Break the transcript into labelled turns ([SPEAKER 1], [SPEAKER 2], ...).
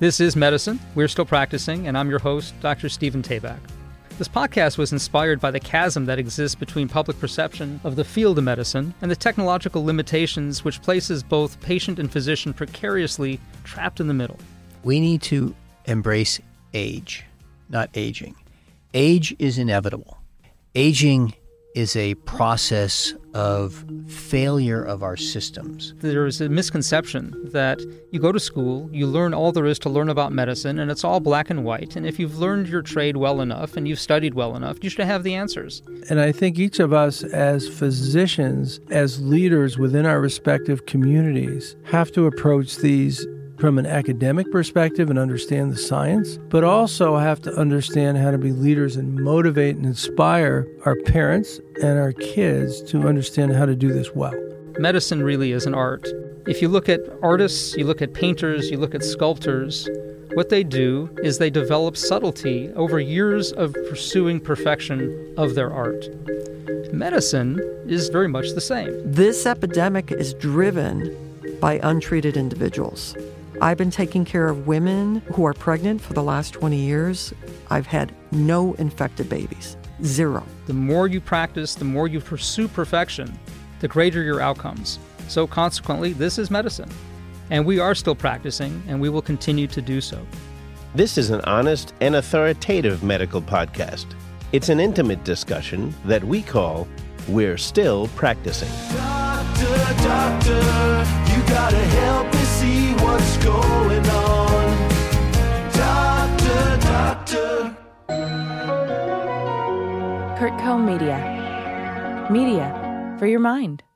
[SPEAKER 1] This is Medicine. We're still practicing, and I'm your host, Dr. Stephen Tabak. This podcast was inspired by the chasm that exists between public perception of the field of medicine and the technological limitations which places both patient and physician precariously trapped in the middle.
[SPEAKER 2] We need to embrace age, not aging. Age is inevitable. Aging is a process of failure of our systems.
[SPEAKER 1] There is a misconception that you go to school, you learn all there is to learn about medicine, and it's all black and white. And if you've learned your trade well enough and you've studied well enough, you should have the answers.
[SPEAKER 3] And I think each of us, as physicians, as leaders within our respective communities, have to approach these from an academic perspective and understand the science, but also have to understand how to be leaders and motivate and inspire our parents and our kids to understand how to do this well.
[SPEAKER 1] Medicine really is an art. If you look at artists, you look at painters, you look at sculptors, what they do is they develop subtlety over years of pursuing perfection of their art. Medicine is very much the same.
[SPEAKER 4] This epidemic is driven by untreated individuals. I've been taking care of women who are pregnant for the last 20 years. I've had no infected babies. Zero.
[SPEAKER 1] The more you practice, the more you pursue perfection, the greater your outcomes. So, consequently, this is medicine. And we are still practicing, and we will continue to do so.
[SPEAKER 5] This is an honest and authoritative medical podcast. It's an intimate discussion that we call We're Still Practicing.
[SPEAKER 6] Doctor, doctor, you gotta help me see what's
[SPEAKER 7] Co Media. Media for your mind.